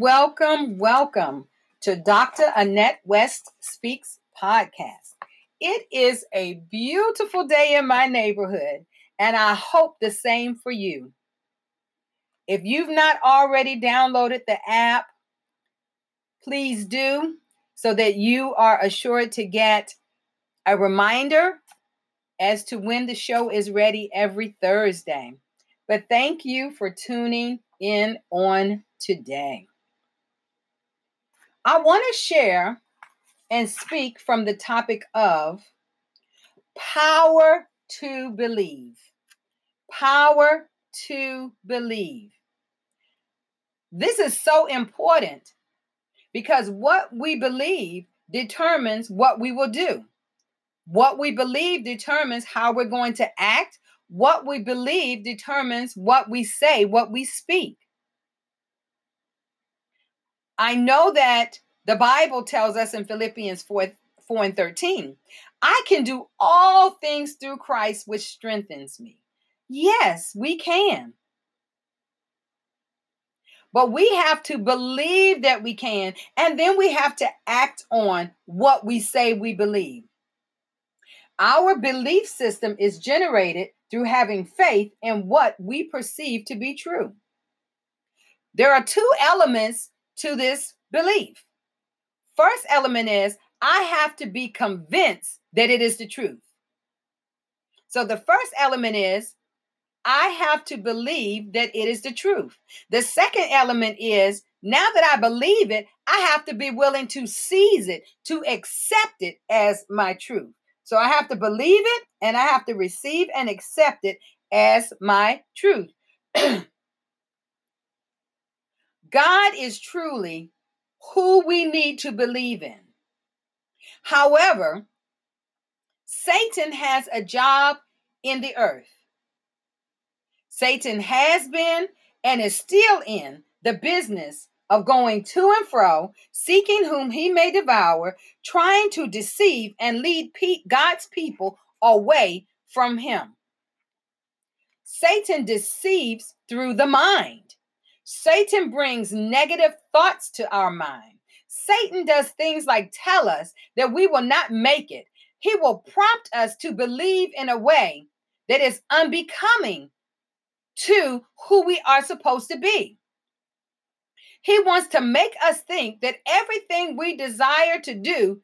Welcome, welcome, to Dr. Annette West Speaks podcast. It is a beautiful day in my neighborhood, and I hope the same for you. If you've not already downloaded the app, please do so that you are assured to get a reminder as to when the show is ready every Thursday. But thank you for tuning in on today. I want to share and speak from the topic of power to believe. Power to believe. This is so important because what we believe determines what we will do. What we believe determines how we're going to act. What we believe determines what we say, what we speak. I know that the Bible tells us in Philippians 4, 4 and 13, I can do all things through Christ, which strengthens me. Yes, we can. But we have to believe that we can, and then we have to act on what we say we believe. Our belief system is generated through having faith in what we perceive to be true. There are two elements to this belief. First element is I have to be convinced that it is the truth. So the first element is I have to believe that it is the truth. The second element is now that I believe it, I have to be willing to seize it, to accept it as my truth. So I have to believe it and I have to receive and accept it as my truth. God is truly who we need to believe in. However, Satan has a job in the earth. Satan has been and is still in the business of going to and fro, seeking whom he may devour, trying to deceive and lead God's people away from him. Satan deceives through the mind. Satan brings negative thoughts to our mind. Satan does things like tell us that we will not make it. He will prompt us to believe in a way that is unbecoming to who we are supposed to be. He wants to make us think that everything we desire to do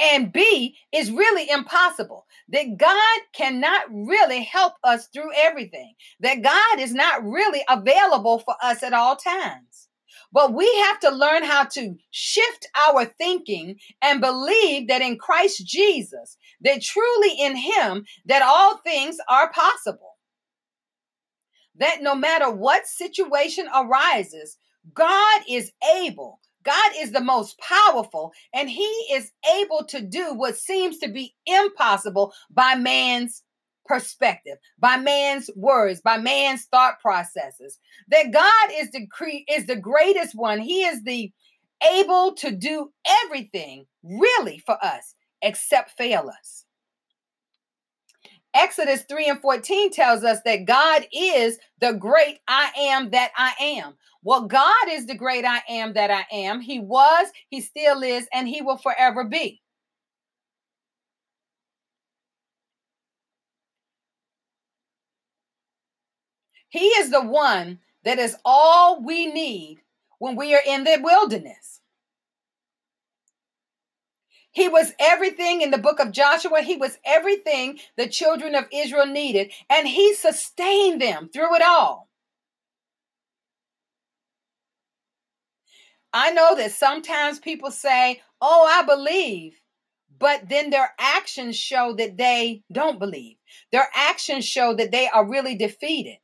and B is really impossible. That God cannot really help us through everything. That God is not really available for us at all times. But we have to learn how to shift our thinking and believe that in Christ Jesus, that truly in him that all things are possible. That no matter what situation arises, God is able God is the most powerful, and He is able to do what seems to be impossible by man's perspective, by man's words, by man's thought processes. That God is the cre- is the greatest one. He is the able to do everything really for us except fail us. Exodus 3 and 14 tells us that God is the great I am that I am. Well, God is the great I am that I am. He was, He still is, and He will forever be. He is the one that is all we need when we are in the wilderness. He was everything in the book of Joshua. He was everything the children of Israel needed, and he sustained them through it all. I know that sometimes people say, Oh, I believe, but then their actions show that they don't believe. Their actions show that they are really defeated.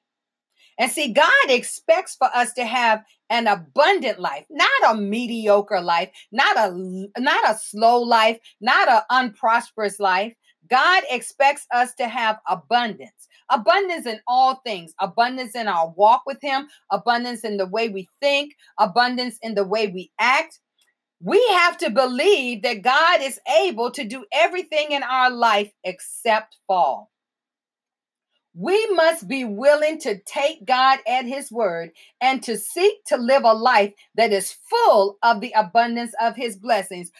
And see, God expects for us to have an abundant life, not a mediocre life, not a not a slow life, not an unprosperous life. God expects us to have abundance. Abundance in all things, abundance in our walk with him, abundance in the way we think, abundance in the way we act. We have to believe that God is able to do everything in our life except fall. We must be willing to take God at His word and to seek to live a life that is full of the abundance of His blessings.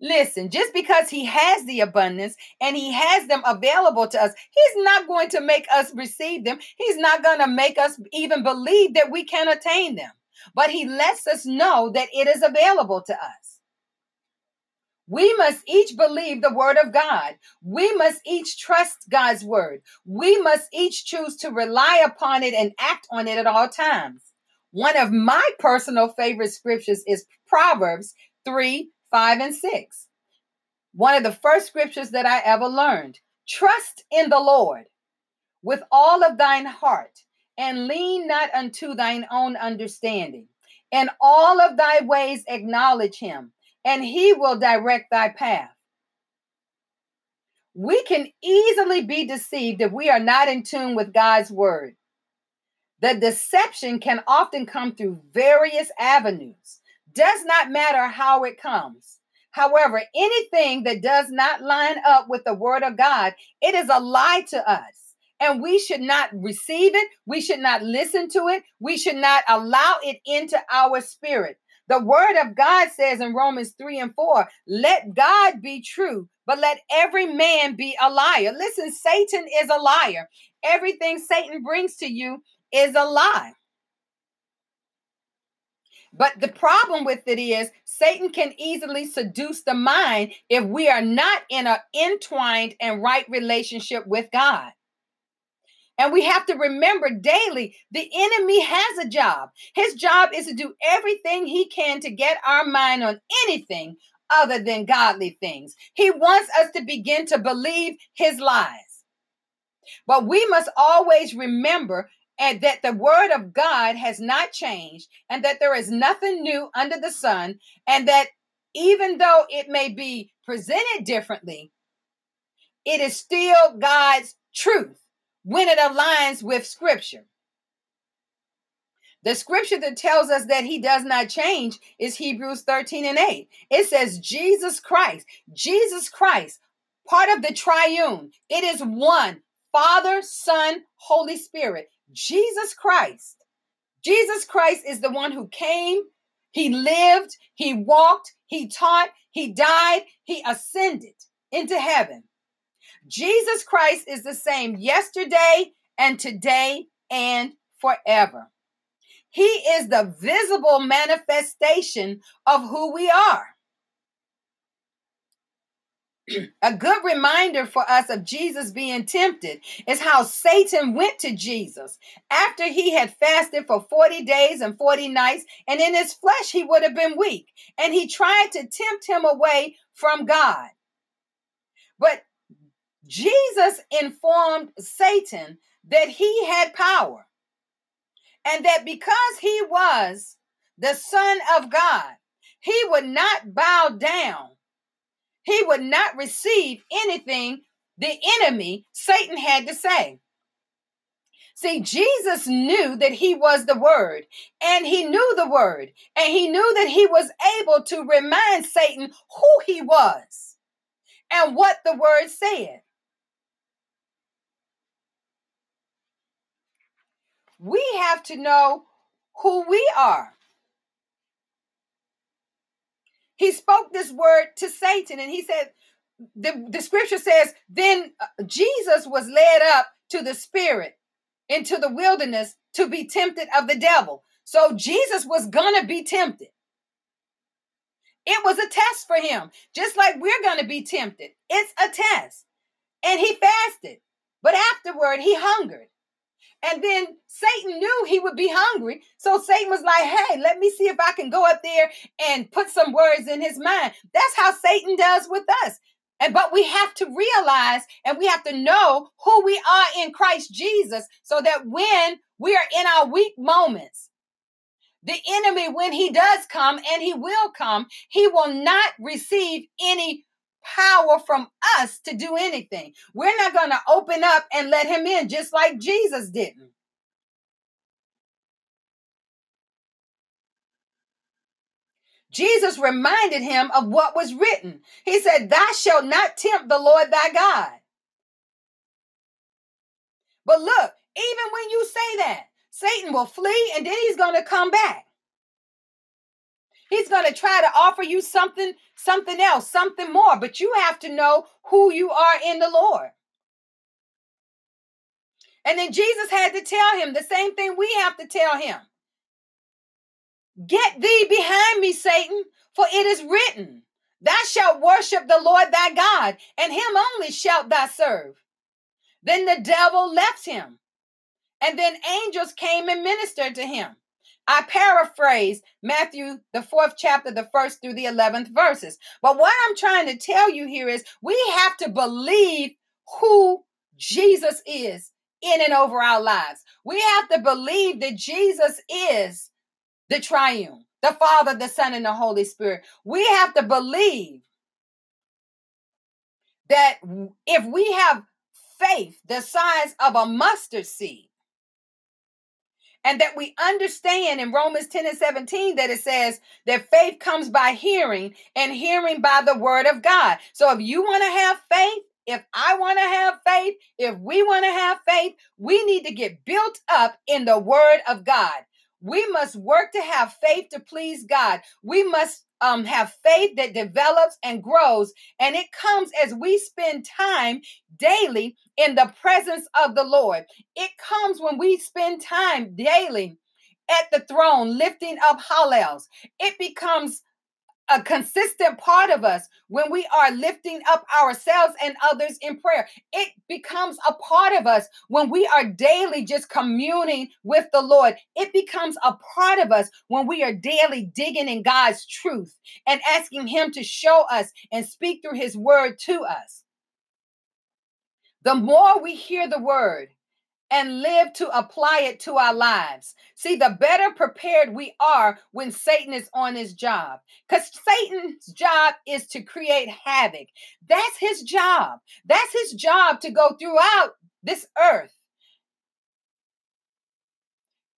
Listen, just because He has the abundance and He has them available to us, He's not going to make us receive them. He's not going to make us even believe that we can attain them. But He lets us know that it is available to us. We must each believe the word of God. We must each trust God's word. We must each choose to rely upon it and act on it at all times. One of my personal favorite scriptures is Proverbs 3 5 and 6. One of the first scriptures that I ever learned. Trust in the Lord with all of thine heart and lean not unto thine own understanding. In all of thy ways acknowledge him and he will direct thy path. We can easily be deceived if we are not in tune with God's word. The deception can often come through various avenues. Does not matter how it comes. However, anything that does not line up with the word of God, it is a lie to us. And we should not receive it. We should not listen to it. We should not allow it into our spirit. The word of God says in Romans 3 and 4, let God be true, but let every man be a liar. Listen, Satan is a liar. Everything Satan brings to you is a lie. But the problem with it is Satan can easily seduce the mind if we are not in an entwined and right relationship with God. And we have to remember daily the enemy has a job. His job is to do everything he can to get our mind on anything other than godly things. He wants us to begin to believe his lies. But we must always remember and that the word of God has not changed and that there is nothing new under the sun and that even though it may be presented differently, it is still God's truth when it aligns with scripture. The scripture that tells us that he does not change is Hebrews 13 and 8. It says, Jesus Christ, Jesus Christ, part of the triune. It is one Father, Son, Holy Spirit. Jesus Christ. Jesus Christ is the one who came, he lived, he walked, he taught, he died, he ascended into heaven. Jesus Christ is the same yesterday and today and forever. He is the visible manifestation of who we are. A good reminder for us of Jesus being tempted is how Satan went to Jesus after he had fasted for 40 days and 40 nights, and in his flesh he would have been weak, and he tried to tempt him away from God. But Jesus informed Satan that he had power and that because he was the Son of God, he would not bow down. He would not receive anything the enemy, Satan, had to say. See, Jesus knew that he was the Word, and he knew the Word, and he knew that he was able to remind Satan who he was and what the Word said. We have to know who we are. He spoke this word to Satan and he said, the, the scripture says, then uh, Jesus was led up to the Spirit into the wilderness to be tempted of the devil. So Jesus was going to be tempted. It was a test for him, just like we're going to be tempted. It's a test. And he fasted, but afterward he hungered. And then Satan knew he would be hungry. So Satan was like, hey, let me see if I can go up there and put some words in his mind. That's how Satan does with us. And but we have to realize and we have to know who we are in Christ Jesus so that when we are in our weak moments, the enemy, when he does come, and he will come, he will not receive any power from us to do anything. We're not going to open up and let him in, just like Jesus didn't. Jesus reminded him of what was written. He said, Thou shalt not tempt the Lord thy God. But look, even when you say that, Satan will flee and then he's going to come back. He's going to try to offer you something something else, something more, but you have to know who you are in the Lord. And then Jesus had to tell him the same thing we have to tell him. Get thee behind me, Satan, for it is written, Thou shalt worship the Lord thy God, and him only shalt thou serve. Then the devil left him, and then angels came and ministered to him. I paraphrase Matthew, the fourth chapter, the first through the 11th verses. But what I'm trying to tell you here is we have to believe who Jesus is in and over our lives. We have to believe that Jesus is the triune, the Father, the Son, and the Holy Spirit. We have to believe that if we have faith the size of a mustard seed, and that we understand in Romans 10 and 17 that it says that faith comes by hearing and hearing by the word of God. So if you want to have faith, if I want to have faith, if we want to have faith, we need to get built up in the word of God. We must work to have faith to please God. We must um, have faith that develops and grows. And it comes as we spend time daily in the presence of the Lord. It comes when we spend time daily at the throne, lifting up hallels. It becomes a consistent part of us when we are lifting up ourselves and others in prayer. It becomes a part of us when we are daily just communing with the Lord. It becomes a part of us when we are daily digging in God's truth and asking Him to show us and speak through His word to us. The more we hear the word, and live to apply it to our lives. See, the better prepared we are when Satan is on his job. Because Satan's job is to create havoc. That's his job. That's his job to go throughout this earth,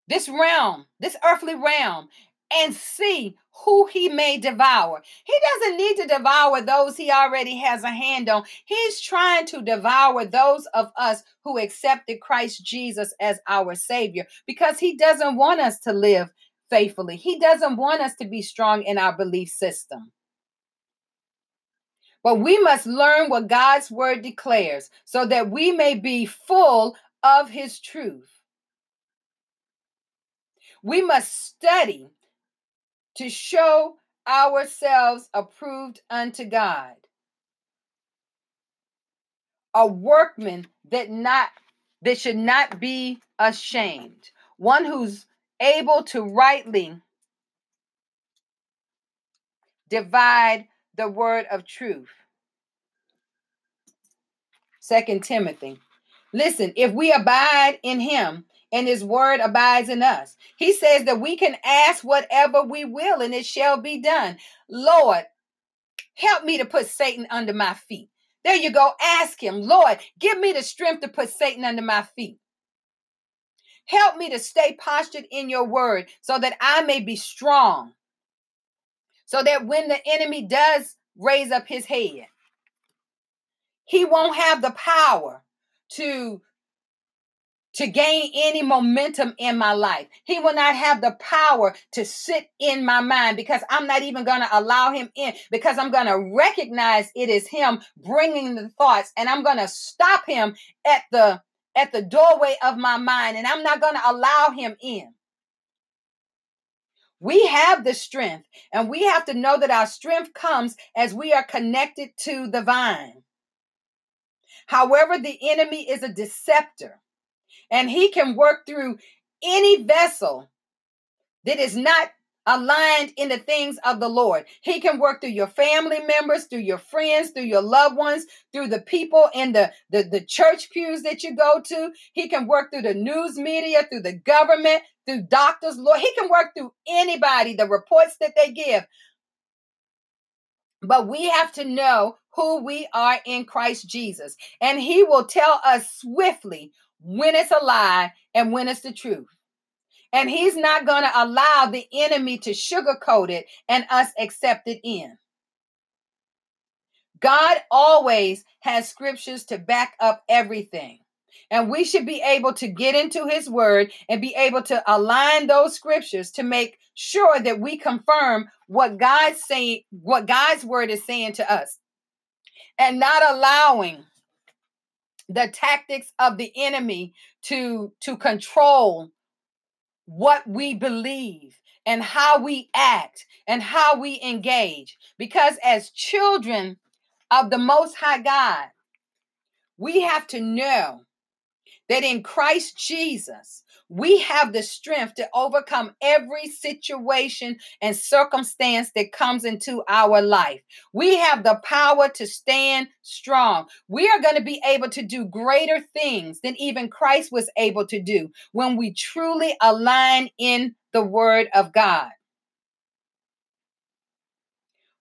this realm, this earthly realm, and see who he may devour. He doesn't need to devour those he already has a hand on. He's trying to devour those of us who accepted Christ Jesus as our Savior because he doesn't want us to live faithfully. He doesn't want us to be strong in our belief system. But we must learn what God's word declares so that we may be full of his truth. We must study to show ourselves approved unto God. A workman that not that should not be ashamed. One who's able to rightly divide the word of truth. Second Timothy. Listen, if we abide in him, and his word abides in us. He says that we can ask whatever we will and it shall be done. Lord, help me to put Satan under my feet. There you go. Ask him, Lord, give me the strength to put Satan under my feet. Help me to stay postured in your word so that I may be strong. So that when the enemy does raise up his head, he won't have the power to to gain any momentum in my life. He will not have the power to sit in my mind because I'm not even going to allow him in because I'm going to recognize it is him bringing the thoughts and I'm going to stop him at the at the doorway of my mind, and I'm not going to allow him in. We have the strength, and we have to know that our strength comes as we are connected to the vine. However, the enemy is a deceptor, and he can work through any vessel that is not aligned in the things of the Lord. He can work through your family members, through your friends, through your loved ones, through the people in the, the, the church pews that you go to. He can work through the news media, through the government, through doctors, Lord. He can work through anybody, the reports that they give. But we have to know who we are in Christ Jesus. And he will tell us swiftly when it's a lie and when it's the truth. And he's not going to allow the enemy to sugarcoat it and us accept it in. God always has scriptures to back up everything. And we should be able to get into his word and be able to align those scriptures to make sure that we confirm what God's saying, what God's word is saying to us. And not allowing the tactics of the enemy to to control what we believe and how we act and how we engage. Because as children of the Most High God, we have to know that in Christ Jesus, we have the strength to overcome every situation and circumstance that comes into our life. We have the power to stand strong. We are going to be able to do greater things than even Christ was able to do when we truly align in the Word of God.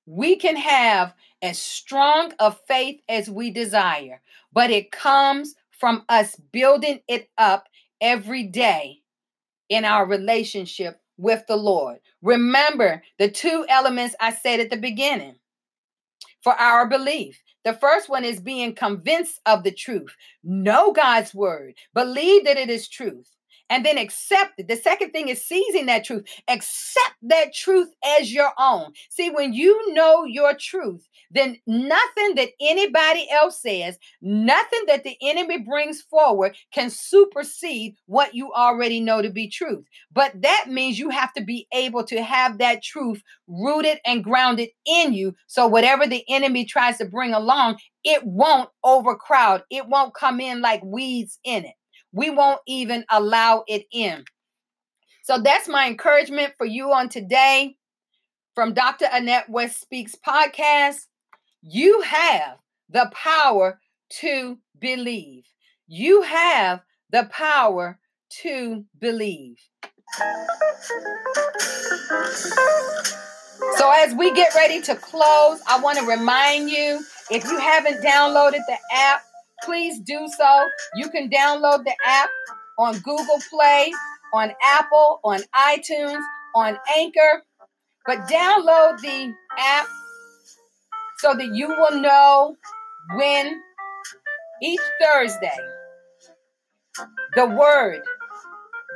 We can have as strong a faith as we desire, but it comes from us building it up every day in our relationship with the Lord. Remember the two elements I said at the beginning for our belief. The first one is being convinced of the truth. Know God's word. Believe that it is truth and then accept it. The second thing is seizing that truth. Accept that truth as your own. See, when you know your truth, then nothing that anybody else says, nothing that the enemy brings forward can supersede what you already know to be truth. But that means you have to be able to have that truth rooted and grounded in you. So whatever the enemy tries to bring along, it won't overcrowd, it won't come in like weeds in it we won't even allow it in. So that's my encouragement for you on today from Dr. Annette West Speaks podcast. You have the power to believe. You have the power to believe. So, as we get ready to close, I want to remind you if you haven't downloaded the app, please do so. You can download the app on Google Play, on Apple, on iTunes, on Anchor. But download the app so that you will know when each Thursday the word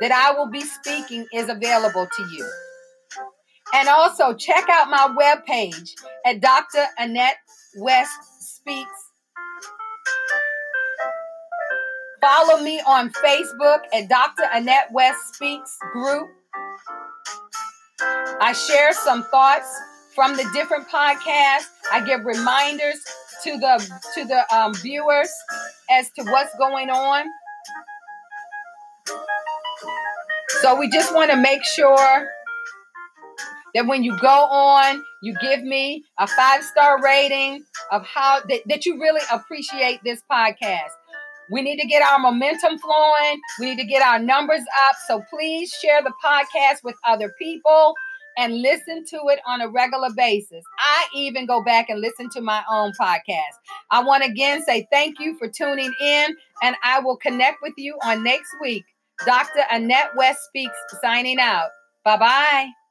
that I will be speaking is available to you. And also check out my webpage at Dr. Annette West Speaks Follow me on Facebook at Dr. Annette West Speaks Group. I share some thoughts from the different podcasts. I give reminders to the to the um, viewers as to what's going on. So we just want to make sure that when you go on, you give me a five star rating of how that, that you really appreciate this podcast. We need to get our momentum flowing. We need to get our numbers up. So please share the podcast with other people and listen to it on a regular basis. I even go back and listen to my own podcast. I want to again say thank you for tuning in, and I will connect with you on next week. Dr. Annette West Speaks signing out. Bye bye.